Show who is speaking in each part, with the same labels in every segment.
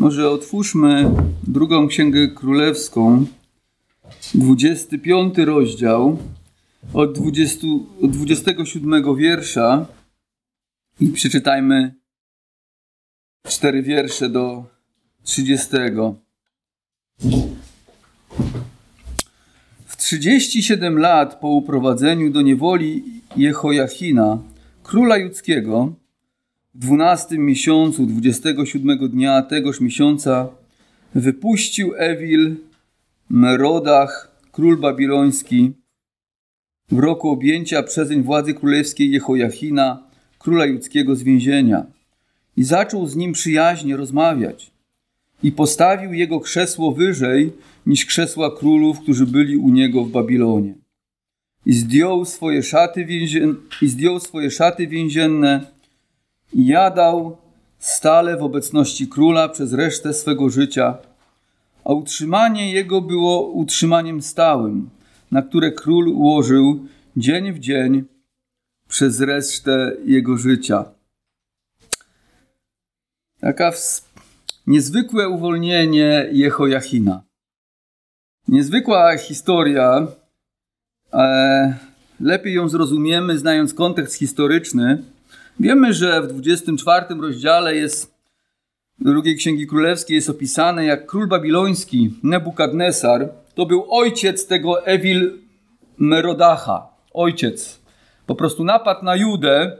Speaker 1: Może otwórzmy drugą księgę królewską, 25 rozdział, od, 20, od 27 wiersza i przeczytajmy cztery wiersze do 30. W 37 lat po uprowadzeniu do niewoli Jehojachina, króla judzkiego, 12 miesiącu, 27 dnia tegoż miesiąca, wypuścił Ewil Merodach, król babiloński, w roku objęcia przezeń władzy królewskiej Jehojachina, króla judzkiego z więzienia. I zaczął z nim przyjaźnie rozmawiać. I postawił jego krzesło wyżej niż krzesła królów, którzy byli u niego w Babilonie. I zdjął swoje szaty, więzien... i zdjął swoje szaty więzienne jadał stale w obecności króla przez resztę swego życia, a utrzymanie jego było utrzymaniem stałym, na które król ułożył dzień w dzień przez resztę jego życia. Taka niezwykłe uwolnienie Jehojachina. Niezwykła historia. E, lepiej ją zrozumiemy, znając kontekst historyczny. Wiemy, że w 24 rozdziale jest drugiej Księgi Królewskiej jest opisane, jak król babiloński Nebukadnesar to był ojciec tego Ewil Merodacha. Ojciec. Po prostu napadł na Judę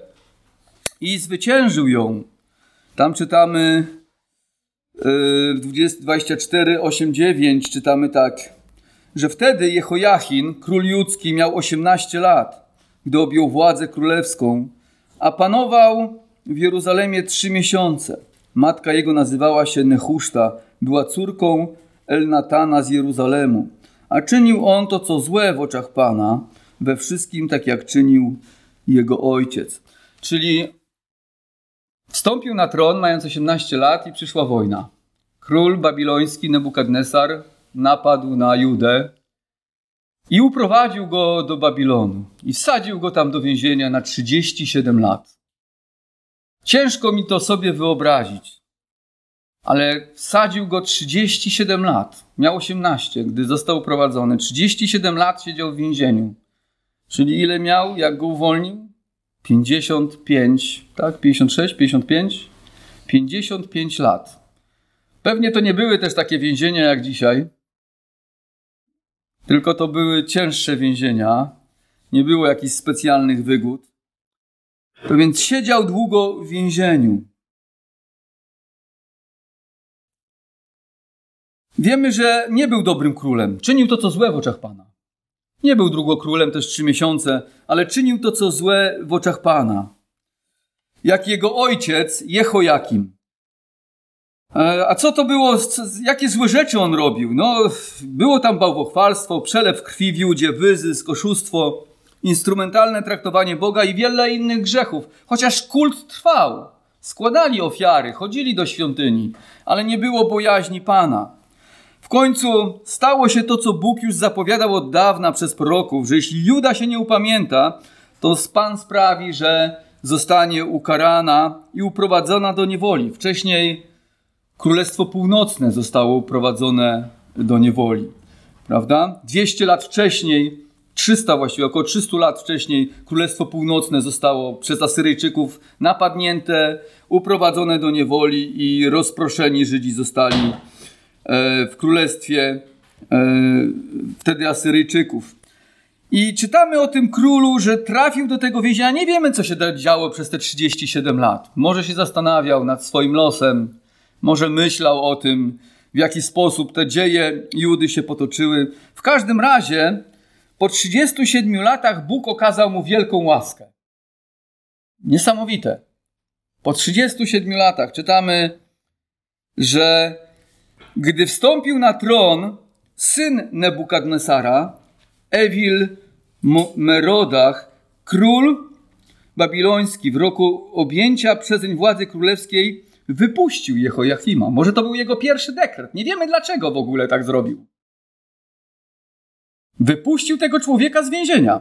Speaker 1: i zwyciężył ją. Tam czytamy w 24, 8, 9 czytamy tak, że wtedy Jehojachin, król judzki, miał 18 lat, gdy objął władzę królewską, a panował w Jeruzalemie trzy miesiące. Matka jego nazywała się Nehuszta, była córką Elnatana z Jeruzalemu. A czynił on to, co złe w oczach Pana, we wszystkim tak jak czynił jego ojciec. Czyli wstąpił na tron mając 18 lat i przyszła wojna. Król babiloński Nebukadnesar napadł na Judę i uprowadził go do Babilonu i wsadził go tam do więzienia na 37 lat. Ciężko mi to sobie wyobrazić, ale wsadził go 37 lat. Miał 18, gdy został uprowadzony. 37 lat siedział w więzieniu. Czyli ile miał, jak go uwolnił? 55, tak? 56, 55? 55 lat. Pewnie to nie były też takie więzienia jak dzisiaj, tylko to były cięższe więzienia. Nie było jakichś specjalnych wygód. To więc siedział długo w więzieniu. Wiemy, że nie był dobrym królem. Czynił to, co złe w oczach Pana. Nie był długo królem, też trzy miesiące, ale czynił to, co złe w oczach Pana. Jak jego ojciec, Jehojakim. E, a co to było, jakie złe rzeczy on robił? No, było tam bałwochwalstwo, przelew krwi w Judzie, wyzysk, oszustwo, instrumentalne traktowanie Boga i wiele innych grzechów. Chociaż kult trwał, składali ofiary, chodzili do świątyni, ale nie było bojaźni Pana. W końcu stało się to, co Bóg już zapowiadał od dawna przez proroków, że jeśli Juda się nie upamięta, to Pan sprawi, że zostanie ukarana i uprowadzona do niewoli. Wcześniej Królestwo Północne zostało uprowadzone do niewoli. Prawda? 200 lat wcześniej 300 właściwie, około 300 lat wcześniej Królestwo Północne zostało przez Asyryjczyków napadnięte, uprowadzone do niewoli i rozproszeni Żydzi zostali e, w królestwie e, wtedy Asyryjczyków. I czytamy o tym królu, że trafił do tego więzienia. Nie wiemy, co się działo przez te 37 lat. Może się zastanawiał nad swoim losem, może myślał o tym, w jaki sposób te dzieje Judy się potoczyły. W każdym razie po 37 latach Bóg okazał mu wielką łaskę. Niesamowite. Po 37 latach czytamy, że gdy wstąpił na tron syn Nebukadnesara, Ewil Merodach, król babiloński w roku objęcia przezeń władzy królewskiej wypuścił Jehoiachima. Może to był jego pierwszy dekret. Nie wiemy dlaczego w ogóle tak zrobił. Wypuścił tego człowieka z więzienia.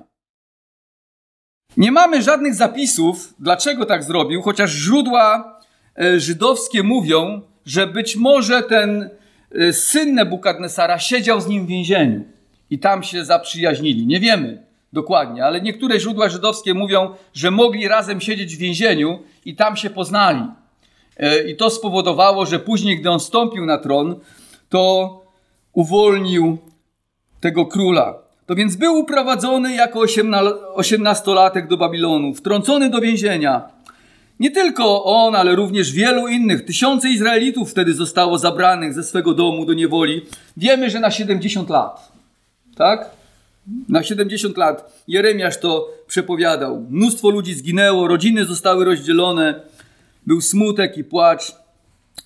Speaker 1: Nie mamy żadnych zapisów, dlaczego tak zrobił, chociaż źródła e, żydowskie mówią, że być może ten y, syn Nebukadnesara siedział z nim w więzieniu i tam się zaprzyjaźnili. Nie wiemy dokładnie, ale niektóre źródła żydowskie mówią, że mogli razem siedzieć w więzieniu i tam się poznali. E, I to spowodowało, że później, gdy on wstąpił na tron, to uwolnił tego króla. To więc był uprowadzony jako osiemnastolatek do Babilonu, wtrącony do więzienia. Nie tylko on, ale również wielu innych. Tysiące Izraelitów wtedy zostało zabranych ze swego domu do niewoli. Wiemy, że na 70 lat. Tak? Na 70 lat Jeremiasz to przepowiadał. Mnóstwo ludzi zginęło, rodziny zostały rozdzielone, był smutek i płacz.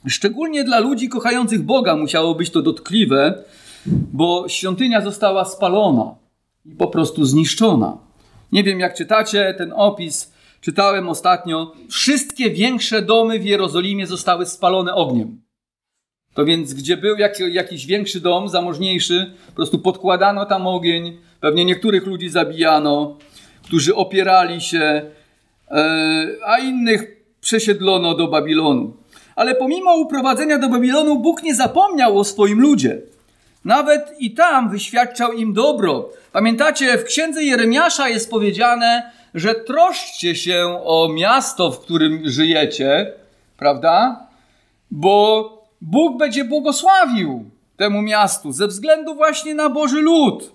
Speaker 1: Szczególnie dla ludzi kochających Boga musiało być to dotkliwe, bo świątynia została spalona i po prostu zniszczona. Nie wiem, jak czytacie ten opis, czytałem ostatnio. Wszystkie większe domy w Jerozolimie zostały spalone ogniem. To więc, gdzie był jak, jakiś większy dom, zamożniejszy, po prostu podkładano tam ogień, pewnie niektórych ludzi zabijano, którzy opierali się, e, a innych przesiedlono do Babilonu. Ale pomimo uprowadzenia do Babilonu, Bóg nie zapomniał o swoim ludzie. Nawet i tam wyświadczał im dobro. Pamiętacie, w księdze Jeremiasza jest powiedziane, że troszczcie się o miasto, w którym żyjecie, prawda? Bo Bóg będzie błogosławił temu miastu ze względu właśnie na Boży lud.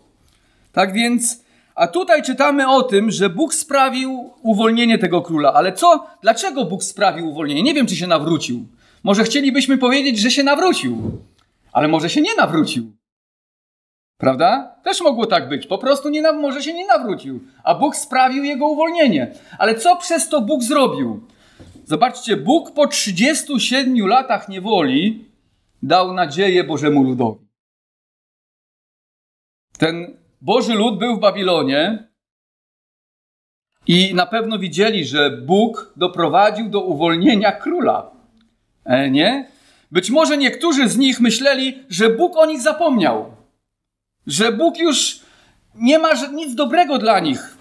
Speaker 1: Tak więc, a tutaj czytamy o tym, że Bóg sprawił uwolnienie tego króla. Ale co? Dlaczego Bóg sprawił uwolnienie? Nie wiem, czy się nawrócił. Może chcielibyśmy powiedzieć, że się nawrócił, ale może się nie nawrócił. Prawda? Też mogło tak być. Po prostu nie, może się nie nawrócił, a Bóg sprawił jego uwolnienie. Ale co przez to Bóg zrobił? Zobaczcie, Bóg po 37 latach niewoli dał nadzieję Bożemu ludowi. Ten Boży lud był w Babilonie i na pewno widzieli, że Bóg doprowadził do uwolnienia króla. E, nie? Być może niektórzy z nich myśleli, że Bóg o nich zapomniał, że Bóg już nie ma nic dobrego dla nich.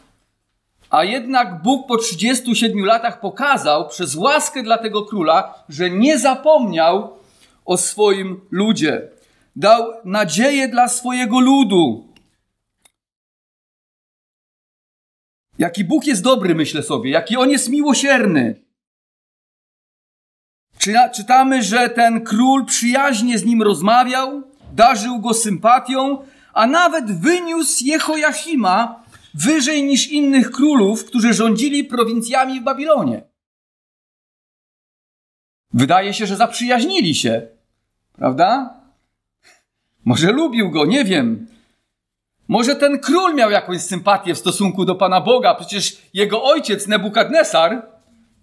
Speaker 1: A jednak Bóg po 37 latach pokazał przez łaskę dla tego króla, że nie zapomniał o swoim ludzie. Dał nadzieję dla swojego ludu. Jaki Bóg jest dobry, myślę sobie, jaki On jest miłosierny. Czytamy, że ten król przyjaźnie z nim rozmawiał, darzył go sympatią, a nawet wyniósł Jehoiachima wyżej niż innych królów, którzy rządzili prowincjami w Babilonie. Wydaje się, że zaprzyjaźnili się, prawda? Może lubił go, nie wiem. Może ten król miał jakąś sympatię w stosunku do Pana Boga. Przecież jego ojciec Nebukadnesar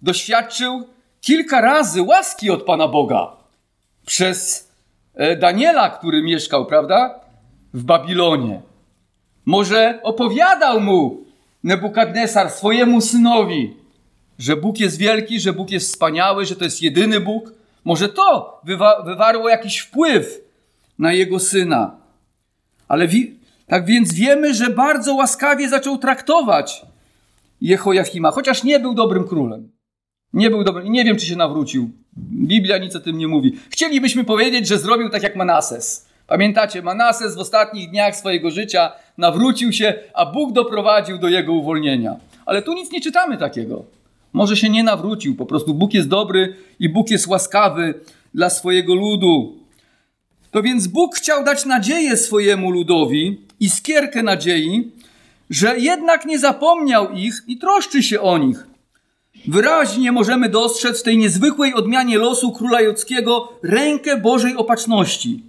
Speaker 1: doświadczył kilka razy łaski od Pana Boga przez e, Daniela, który mieszkał, prawda, w Babilonie. Może opowiadał mu Nebukadnesar swojemu synowi, że Bóg jest wielki, że Bóg jest wspaniały, że to jest jedyny Bóg. Może to wywa wywarło jakiś wpływ na jego syna. Ale tak więc wiemy, że bardzo łaskawie zaczął traktować Jehoiachima, chociaż nie był dobrym królem. Nie był dobry, nie wiem, czy się nawrócił. Biblia nic o tym nie mówi. Chcielibyśmy powiedzieć, że zrobił tak jak Manases. Pamiętacie, Manases w ostatnich dniach swojego życia nawrócił się, a Bóg doprowadził do jego uwolnienia. Ale tu nic nie czytamy takiego. Może się nie nawrócił, po prostu Bóg jest dobry i Bóg jest łaskawy dla swojego ludu. To więc Bóg chciał dać nadzieję swojemu ludowi i skierkę nadziei, że jednak nie zapomniał ich i troszczy się o nich. Wyraźnie możemy dostrzec w tej niezwykłej odmianie losu króla Jockiego rękę Bożej opatrzności.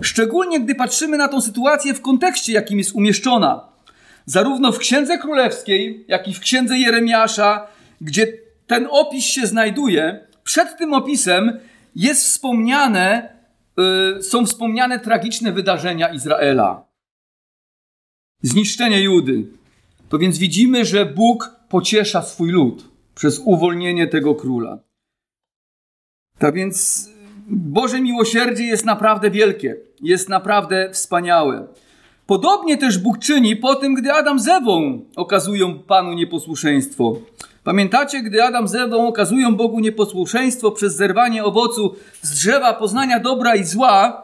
Speaker 1: Szczególnie gdy patrzymy na tą sytuację w kontekście, jakim jest umieszczona. Zarówno w Księdze Królewskiej, jak i w Księdze Jeremiasza, gdzie ten opis się znajduje, przed tym opisem jest wspomniane, yy, są wspomniane tragiczne wydarzenia Izraela. Zniszczenie Judy. To więc widzimy, że Bóg pociesza swój lud przez uwolnienie tego króla. Tak więc Boże miłosierdzie jest naprawdę wielkie, jest naprawdę wspaniałe. Podobnie też Bóg czyni po tym, gdy Adam z Ewą okazują Panu nieposłuszeństwo. Pamiętacie, gdy Adam z Ewą okazują Bogu nieposłuszeństwo przez zerwanie owocu z drzewa poznania dobra i zła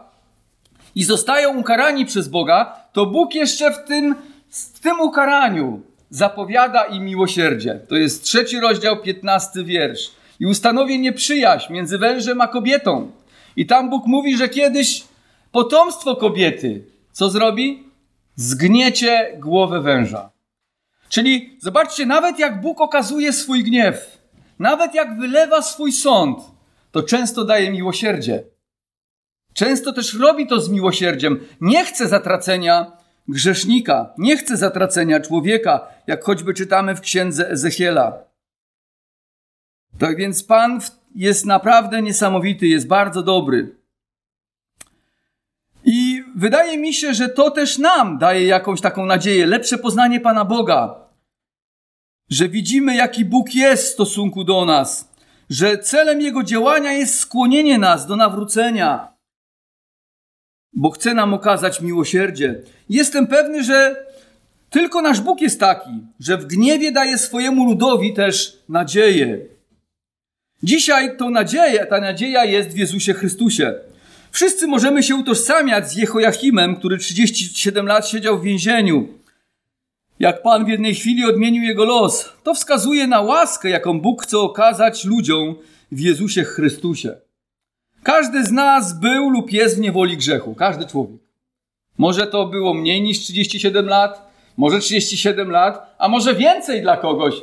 Speaker 1: i zostają ukarani przez Boga, to Bóg jeszcze w tym, w tym ukaraniu zapowiada im miłosierdzie. To jest trzeci rozdział, piętnasty wiersz. I ustanowi nieprzyjaźń między wężem a kobietą. I tam Bóg mówi, że kiedyś potomstwo kobiety co zrobi? Zgniecie głowę węża. Czyli zobaczcie, nawet jak Bóg okazuje swój gniew, nawet jak wylewa swój sąd, to często daje miłosierdzie. Często też robi to z miłosierdziem. Nie chce zatracenia grzesznika, nie chce zatracenia człowieka, jak choćby czytamy w księdze Ezechiela. Tak więc Pan jest naprawdę niesamowity, jest bardzo dobry. I wydaje mi się, że to też nam daje jakąś taką nadzieję, lepsze poznanie Pana Boga. Że widzimy, jaki Bóg jest w stosunku do nas, że celem Jego działania jest skłonienie nas do nawrócenia, bo chce nam okazać miłosierdzie. Jestem pewny, że tylko nasz Bóg jest taki, że w gniewie daje swojemu ludowi też nadzieję. Dzisiaj tą nadzieję, ta nadzieja jest w Jezusie Chrystusie. Wszyscy możemy się utożsamiać z Jehoiachimem, który 37 lat siedział w więzieniu. Jak Pan w jednej chwili odmienił jego los, to wskazuje na łaskę, jaką Bóg chce okazać ludziom w Jezusie Chrystusie. Każdy z nas był lub jest w niewoli grzechu. Każdy człowiek. Może to było mniej niż 37 lat, może 37 lat, a może więcej dla kogoś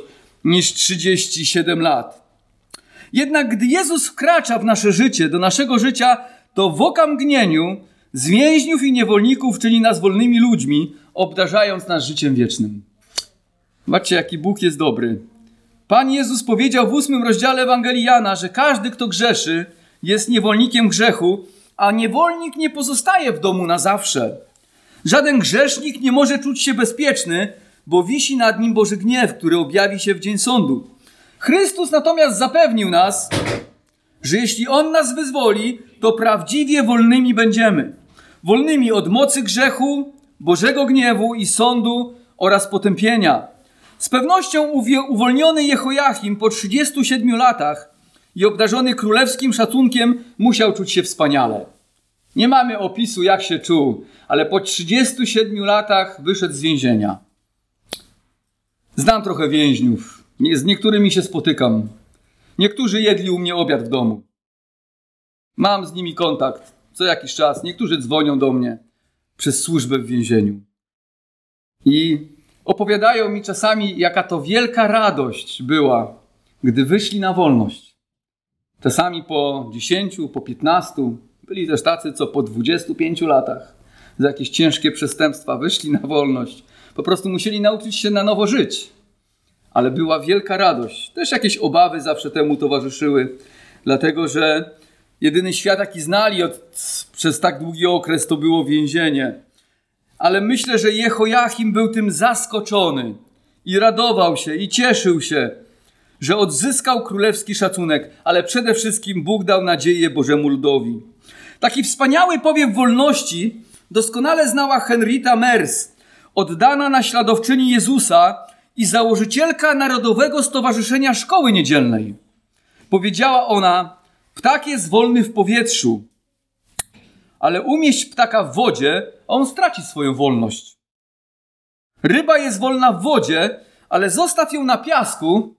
Speaker 1: niż 37 lat. Jednak gdy Jezus wkracza w nasze życie, do naszego życia, to w okamgnieniu z więźniów i niewolników czyni nas wolnymi ludźmi, obdarzając nas życiem wiecznym. Zobaczcie, jaki Bóg jest dobry. Pan Jezus powiedział w ósmym rozdziale Ewangelii Jana, że każdy, kto grzeszy, jest niewolnikiem grzechu, a niewolnik nie pozostaje w domu na zawsze. Żaden grzesznik nie może czuć się bezpieczny, bo wisi nad nim Boży gniew, który objawi się w dzień sądu. Chrystus natomiast zapewnił nas, że jeśli On nas wyzwoli, to prawdziwie wolnymi będziemy. Wolnymi od mocy grzechu, Bożego gniewu i sądu oraz potępienia. Z pewnością uwolniony Jehoiachim po 37 latach i obdarzony królewskim szacunkiem musiał czuć się wspaniale. Nie mamy opisu, jak się czuł, ale po 37 latach wyszedł z więzienia. Znam trochę więźniów. Z niektórymi się spotykam. Niektórzy jedli u mnie obiad w domu. Mam z nimi kontakt co jakiś czas. Niektórzy dzwonią do mnie przez służbę w więzieniu. I opowiadają mi czasami, jaka to wielka radość była, gdy wyszli na wolność. Czasami po 10, po 15, byli też tacy, co po 25 latach za jakieś ciężkie przestępstwa wyszli na wolność. Po prostu musieli nauczyć się na nowo żyć. Ale była wielka radość. Też jakieś obawy zawsze temu towarzyszyły, dlatego że jedyny świat, jaki znali od, przez tak długi okres, to było więzienie. Ale myślę, że Jehoiachim był tym zaskoczony i radował się i cieszył się, że odzyskał królewski szacunek, ale przede wszystkim Bóg dał nadzieję Bożemu ludowi. Taki wspaniały powiew wolności doskonale znała Henrita Mers, oddana naśladowczyni Jezusa i założycielka Narodowego Stowarzyszenia Szkoły Niedzielnej. Powiedziała ona, ptak jest wolny w powietrzu, ale umieść ptaka w wodzie, a on straci swoją wolność. Ryba jest wolna w wodzie, ale zostaw ją na piasku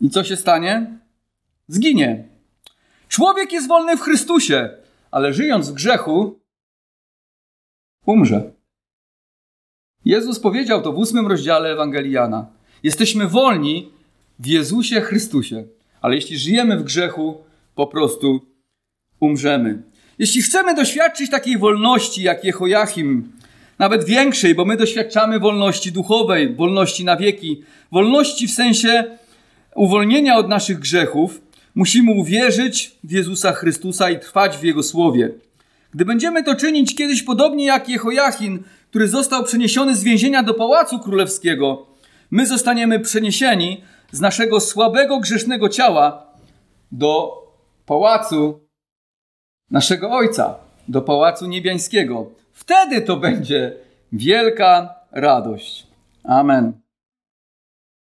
Speaker 1: i co się stanie? Zginie. Człowiek jest wolny w Chrystusie, ale żyjąc w grzechu, umrze. Jezus powiedział to w ósmym rozdziale Ewangeliana. Jesteśmy wolni w Jezusie Chrystusie, ale jeśli żyjemy w grzechu, po prostu umrzemy. Jeśli chcemy doświadczyć takiej wolności jak Jehoiachim, nawet większej, bo my doświadczamy wolności duchowej, wolności na wieki, wolności w sensie uwolnienia od naszych grzechów, musimy uwierzyć w Jezusa Chrystusa i trwać w Jego słowie. Gdy będziemy to czynić kiedyś podobnie jak Jehoiachin, który został przeniesiony z więzienia do pałacu królewskiego, my zostaniemy przeniesieni z naszego słabego, grzesznego ciała do pałacu naszego Ojca, do pałacu niebiańskiego. Wtedy to będzie wielka radość. Amen.